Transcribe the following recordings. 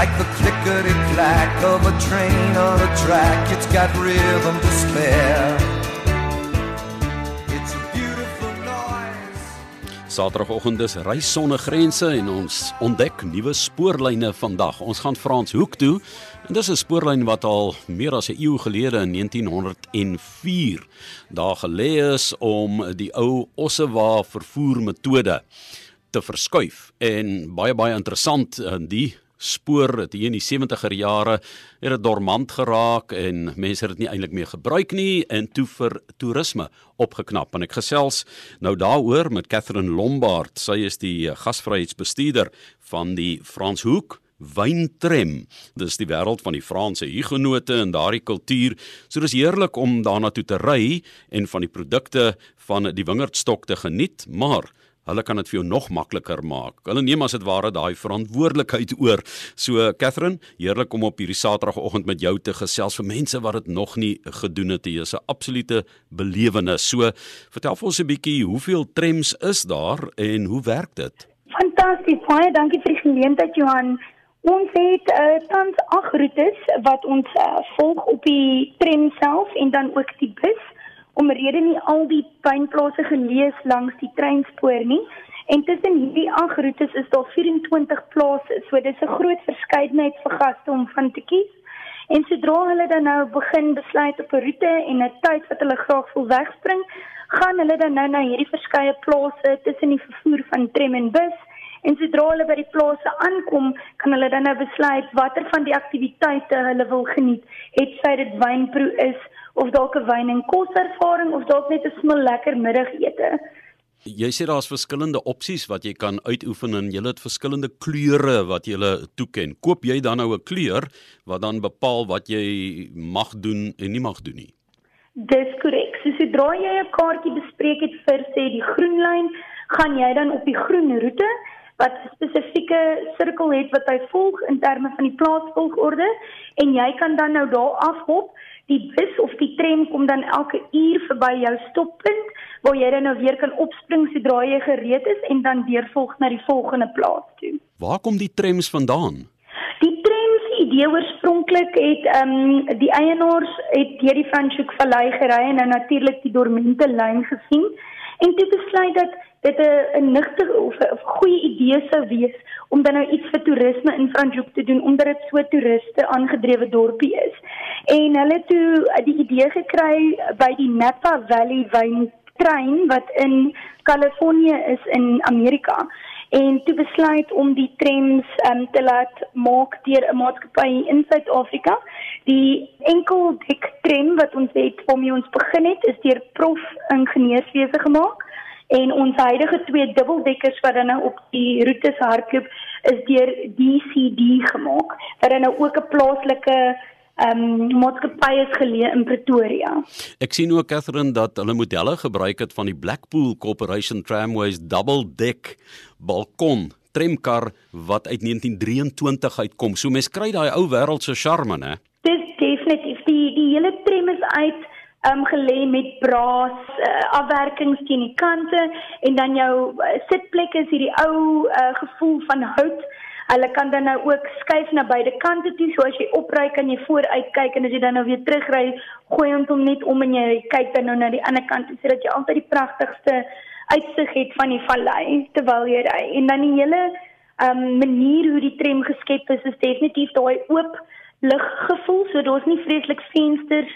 like the clickety clack of a train on a track. It's got rhythm to spare. It's a beautiful noise. Saterdagoggend is reis sonder grense en ons ontdek nuwe spoorlyne vandag. Ons gaan Frans Hoek toe en dis 'n spoorlyn wat al meer as 'n eeu gelede in 1904 daar gelê is om die ou ossewa vervoer metode te verskuif en baie baie interessant in die spoor het hier in die 70er jare het dit dormant geraak en mense het dit nie eintlik meer gebruik nie en toe vir toerisme opgeknap en ek gesels nou daaroor met Catherine Lombard sy is die gasvryheidsbestuurder van die Franshoek wyntrem. Dis die wêreld van die Franse hugenote en daardie kultuur. So dis heerlik om daarna toe te ry en van die produkte van die wingerdstok te geniet, maar Hulle kan dit vir jou nog makliker maak. Hulle neem as dit ware daai verantwoordelikheid oor. So Catherine, heerlik om op hierdie Saterdagoggend met jou te gesels vir mense wat dit nog nie gedoen het. Dit is 'n absolute belewenis. So vertel vir ons 'n bietjie, hoeveel trams is daar en hoe werk dit? Fantasties. Baie dankie vir die geleentheid Johan. Ons het uh, tans ag roetes wat ons uh, volg op die tram self en dan ook die bus omrede nie al die pynplase gelees langs die treinspoor nie. En tussen hierdie ag roetes is daar 24 plase. So dis 'n groot verskeidenheid vir gaste om van te kies. En sodra hulle dan nou begin besluit op 'n roete en 'n tyd wat hulle graag wil wegspring, gaan hulle dan nou na hierdie verskeie plase tussen die vervoer van tram en bus. En sodra hulle by die plase aankom, kan hulle dan nou besluit watter van die aktiwiteite hulle wil geniet. Het sy dit wynproe is of dalk 'n wyn en kos ervaring of dalk net 'n smil lekker middagete. Jy sê daar's verskillende opsies wat jy kan uitoefen en jy het verskillende kleure wat jy toeken. Koop jy dan nou 'n kleur wat dan bepaal wat jy mag doen en nie mag doen nie? Dis korrek. So sodra jy 'n kaartjie bespreek het vir sê die groen lyn, gaan jy dan op die groen roete wat 'n spesifieke sirkel het wat hy volg in terme van die plaasvolgorde en jy kan dan nou daar afhop die bus of die tram kom dan elke uur verby jou stoppunt waar jy dan nou weer kan opspring sodra jy gereed is en dan deurvolg na die volgende plaas toe. Waar kom die trams vandaan? Die trams idee oorspronklik het ehm um, die eienaars het deur die Franschhoek Vallei gery en nou natuurlik die dormente lyn gesien en toe besluit dat dit 'n nigter of 'n goeie idee sou wees om dan nou iets vir toerisme in Franschhoek te doen omdat dit so toeriste aangedrewe dorpie is. En hulle het toe die idee gekry by die Napa Valley wyn trein wat in Kalifornië is in Amerika en toe besluit om die trams um, te laat maak deur 'n maatskappy in Suid-Afrika. Die enkel dik tram wat ons het om ons begin het is deur Prof Ingenieurswese gemaak en ons huidige twee dubbeldekkers wat dan nou op die roetes hardloop is deur DCD gemaak wat dan nou ook 'n plaaslike ehm um, maatskappy is geleë in Pretoria. Ek sien ook Catherine dat hulle modelle gebruik het van die Blackpool Corporation Tramways double deck balkon tramkar wat uit 1923 uitkom. So mens kry daai ou wêreld se charme, né? Dis definitief die die hele tram is uit um gelê met braas uh, afwerkings teen die kante en dan jou uh, sitplek is hierdie ou uh, gevoel van hout. Hulle kan dan nou ook skuif na beide kante toe, so as jy opry kan jy vooruit kyk en as jy dan nou weer terugry, gooi hom hom net om en jy kyk dan nou na die ander kant sodat jy altyd die pragtigste uitsig het van die vallei terwyl jy ry. En dan die hele um manier hoe die tram geskep is, is definitief daai oop luggevoel, so daar's nie vreeslik vensters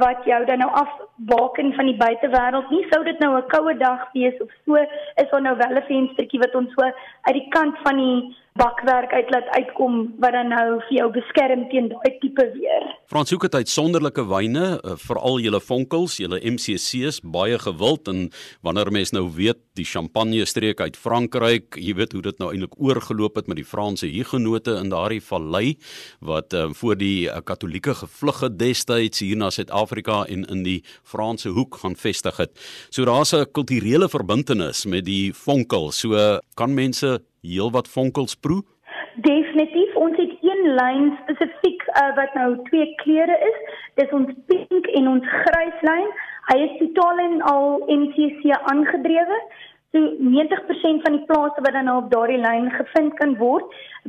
wat jou dan nou afbaken van die buitewêreld. Nie sou dit nou 'n koue dag wees of so, is daar nou wel 'n venstertjie wat ons so uit die kant van die bakwerk uit laat uitkom wat dan nou vir jou beskerm teen daai tipe weer. Frans hoek dit uitsonderlike wyne, uh, veral julle vonkels, julle MCC's baie gewild en wanneer mense nou weet die champagne streek uit Frankryk, jy weet hoe dit nou eintlik oorgeloop het met die Franse hugenote in daardie vallei wat uh, voor die uh, Katolieke gevlug het destyds hier na Suid-Afrika en in die Franse hoek gaan vestig het. So daar's 'n kulturele verbintenis met die vonkel. So kan mense heelwat vonkels proe? Definitief, ons het een lyn spesifiek uh, wat nou twee kleure is. Dis ons pink en ons grys lyn. Hy is totaal en al MCC aangedrewe. So 90% van die plase wat dan nou op daardie lyn gevind kan word,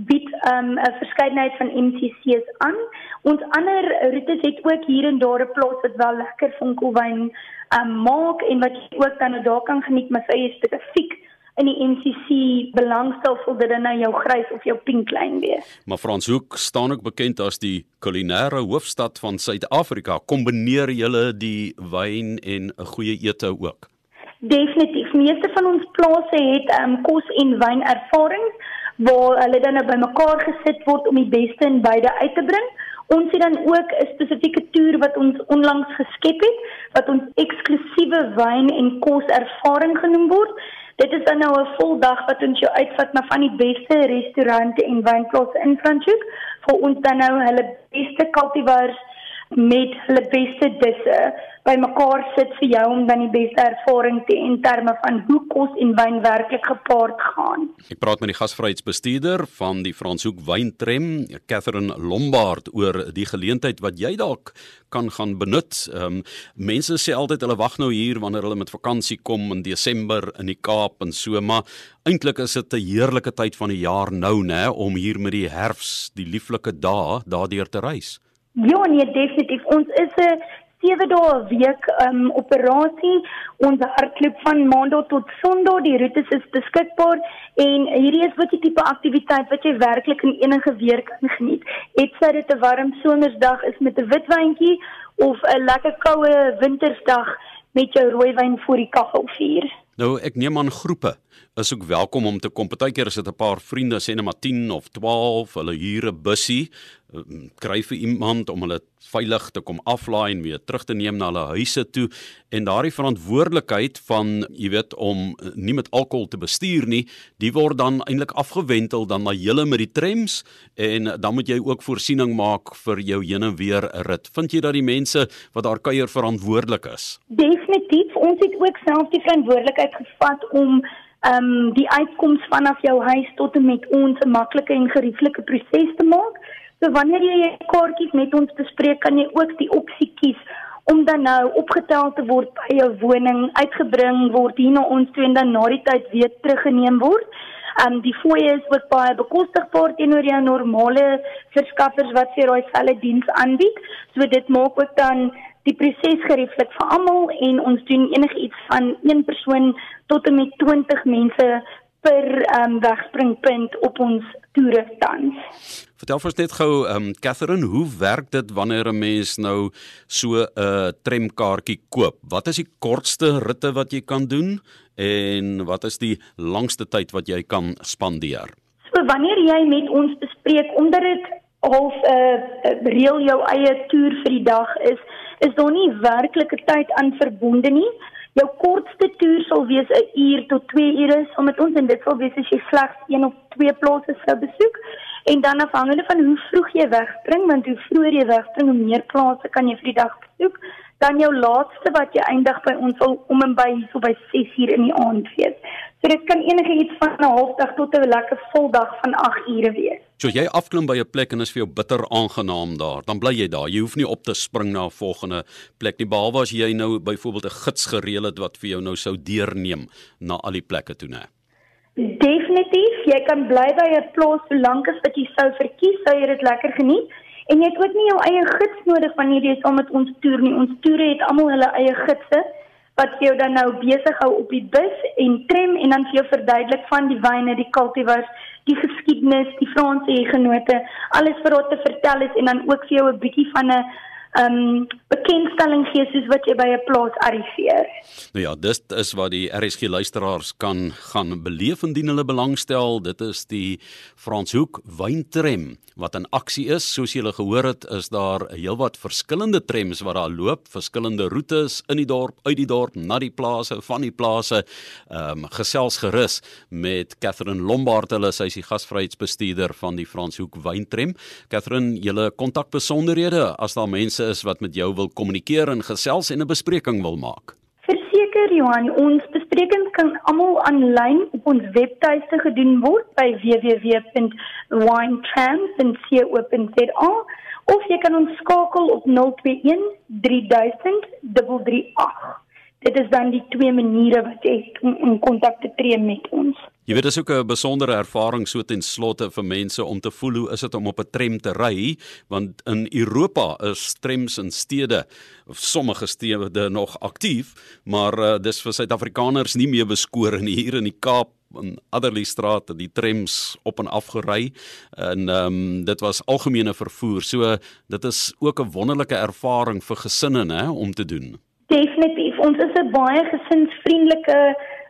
bied um, 'n um, verskeidenheid van MCC's aan. Ons ander roetes het ook hier en daar 'n plaas wat wel lekker vonkelwyn um, maak en wat jy ook dan nou daar kan geniet, maar sy is spesifiek in die MCC belangstel vir dit nou jou grys of jou pink lyn wees. Maar Franshoek staan ook bekend as die kulinaire hoofstad van Suid-Afrika. Kombineer julle die wyn en 'n goeie ete ook? Definitief. Meeste van ons plase het um, kos en wyn ervarings waar hulle dan nou bymekaar gesit word om die beste in beide uit te bring. Ons het dan ook 'n spesifieke toer wat ons onlangs geskep het wat ons eksklusiewe wyn en kos ervaring genoem word. Dit is dan nou 'n vol dag wat ons jou uitvat na van die beste restaurante en wynplase in Franschhoek vir ons dan nou hulle beste cultivars met hulle beste disse bymekaar sit vir jou om dan die beste ervaring te in terme van hoe kos en wyn werklik gepaard gaan. Ek praat met die gasvryheidsbestuurder van die Franshoek Wyntrem, Catherine Lombard oor die geleentheid wat jy dalk kan gaan benut. Ehm um, mense sê altyd hulle wag nou hier wanneer hulle met vakansie kom in Desember in die Kaap en so, maar eintlik is dit 'n heerlike tyd van die jaar nou, nê, om hier met die herfs, die lieflike dae daardeur te reis. Ja, nee, definitief. Ons is 'n 7 dae 'n week um operasie. Ons hardloop van maandag tot sonderdag. Die roetes is beskikbaar en hierdie is wat die tipe aktiwiteit wat jy werklik in enige weer kan geniet. Het sy dit 'n warm somersdag is met 'n witwyntjie of 'n lekker koue wintersdag met jou rooiwyn voor die kaggelvuur. Nou ek neem aan groepe is ook welkom om te kom. Partykeer is dit 'n paar vriende, sê net maar 10 of 12, hulle huur 'n bussie, ehm, kry vir iemand om hulle veilig te kom aflaai en weer terug te neem na hulle huise toe en daardie verantwoordelikheid van jy weet om eh, nie met alkohol te bestuur nie, die word dan eintlik afgewentel dan na julle met die trams en dan moet jy ook voorsiening maak vir jou heen en weer rit. Vind jy dat die mense wat daar kuier verantwoordelik is? Definitief, ons het ook self die verantwoordelikheid gevat om ehm um, die uitkoms vanaf jou huis tot en met ons 'n maklike en gerieflike proses te maak. So wanneer jy jou kaartjies met ons bespreek, kan jy ook die opsie kies om dan nou opgetel te word by jou woning, uitgebring word hier na ons toe en dan na die tyd weer teruggeneem word. Um, die fooie is ook baie bekostigbaar teenoor jou normale verskaffers wat vir daai selfe diens aanbied. So dit maak ook dan die proses gerieflik vir almal en ons doen enigiets van een persoon tot en met 20 mense per um, wegspringpunt op ons toere tans. Vertel vir ons net gou ehm um, Catherine, hoe werk dit wanneer 'n mens nou so 'n uh, tramkaartjie koop? Wat is die kortste ritte wat jy kan doen en wat is die langste tyd wat jy kan spandeer? So wanneer jy met ons bespreek omdat dit half 'n uh, reël jou eie toer vir die dag is, is daar nie werklike tyd aan verbonde nie. Jou kortste toer sal wees 'n uur tot 2 ure saam met ons en dit sal wees as jy slegs een of twee plase sou besoek. En dan afhangende van hoe vroeg jy wegspring, want hoe vroeër jy wegspring, hoe meer plase kan jy vir die dag besoek. Dan jou laaste wat jy eindig by ons sal om en by so by 6 uur in die aand wees. So dit kan enige iets van 'n halfdag tot 'n lekker vol dag van 8 ure wees. So jy afklim by 'n plek en is vir jou bitter aangenaam daar, dan bly jy daar. Jy hoef nie op te spring na 'n volgende plek nie, behalwe as jy nou byvoorbeeld 'n gids gereël het wat vir jou nou sou deurneem na al die plekke toe, né? Definitief, jy kan bly by 'n plaas solank as wat jy sou verkies, sou jy dit lekker geniet. En jy het ook nie jou eie gids nodig wanneer jy saam met ons toer nie. Ons toere het almal hulle eie gidse wat jou dan nou besig hou op die bus en tram en dan vir jou verduidelik van die wyne, die kultivars, die geskiedenis, die Franse genote, alles wat te vertel is en dan ook vir jou 'n bietjie van 'n um bekendstelling gee soos wat jy by 'n plaas arriveer. Nou ja, dis is wat die RSG luisteraars kan gaan beleef indien hulle belangstel. Dit is die Franshoek wyntrem wat in aksie is. Soos julle gehoor het, is daar heelwat verskillende trems wat daar loop, verskillende roetes in die dorp, uit die dorp, na die plase, van die plase. Um gesels gerus met Catherine Lombard, hulle sy is die gasvryheidsbestuurder van die Franshoek wyntrem. Catherine, julle kontakbesonderhede as daar mense is wat met jou wil kommunikeer en gesels en 'n bespreking wil maak. Verseker Johan, ons besprekings kan almal aanlyn op ons webtuiste gedoen word by www.winetrams.co.za of jy kan ons skakel op 021 3000 338. Dit is dan die twee maniere wat jy om in kontak te tree met ons. Jy weet dit is ook 'n besondere ervaring so ten slotte vir mense om te voel hoe is dit om op 'n tram te ry want in Europa is trams in stede of sommige stede nog aktief maar uh, dis vir Suid-Afrikaners nie meer beskore nie hier in die Kaap in Adderley Straat die trams op en af gery en ehm um, dit was algemene vervoer so dit is ook 'n wonderlike ervaring vir gesinne nê om te doen Definitief. Ons is 'n baie gesinsvriendelike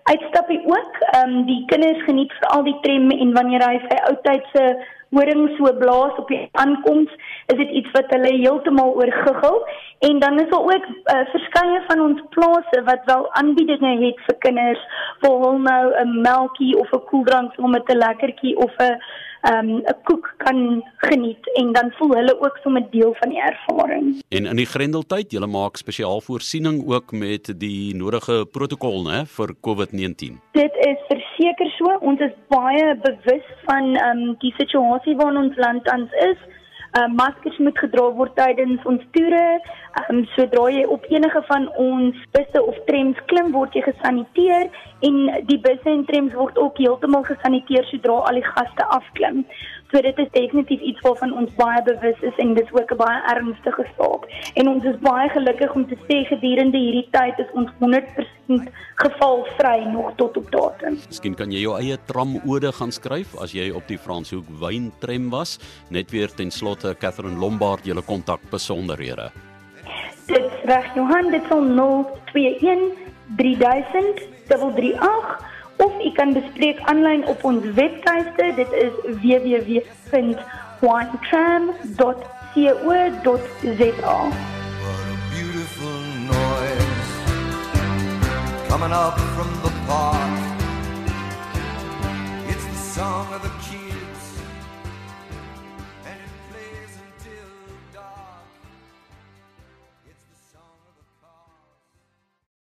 uitstappie ook. Ehm um, die kinders geniet veral die tram en wanneer hy sy ou tydse horing so blaas op die aankoms, is dit iets wat hulle heeltemal oorguggel en dan is daar ook uh, verskeie van ons plase wat wel aanbiedinge het vir kinders, vir hul nou 'n melkie of 'n koeldrank saam met 'n lekkertjie of 'n um 'n koek kan geniet en dan voel hulle ook sommer deel van die ervaring. En in die Grendeltyd, julle maak spesiaal voorsiening ook met die nodige protokol, né, vir COVID-19. Dit is verseker so, ons is baie bewus van um die situasie waarin ons land tans is. Uh, maskers moet gedra word tydens ons toere. Um, sodra jy op enige van ons busse of trams klim, word jy gesaniteer en die busse en trams word ook heeltemal gesaniteer sodra al die gaste afklim. So dit is definitief iets waarvan ons baie bewus is en dit is ook 'n baie ernstige saak. En ons is baie gelukkig om te sê gedurende hierdie tyd is ons 100% gevalvry nog tot op datum. Miskien kan jy jou eie tramode gaan skryf as jy op die Franshoek wyntram was. Net weer ten slotte Catherine Lombard julle kontak besonderhede. Dit is reg Johan, dit is 021 3000 338 of u kan bespreek aanlyn op ons webtuiste. Dit is www.winetram.co.za coming up from the park. It's the song of the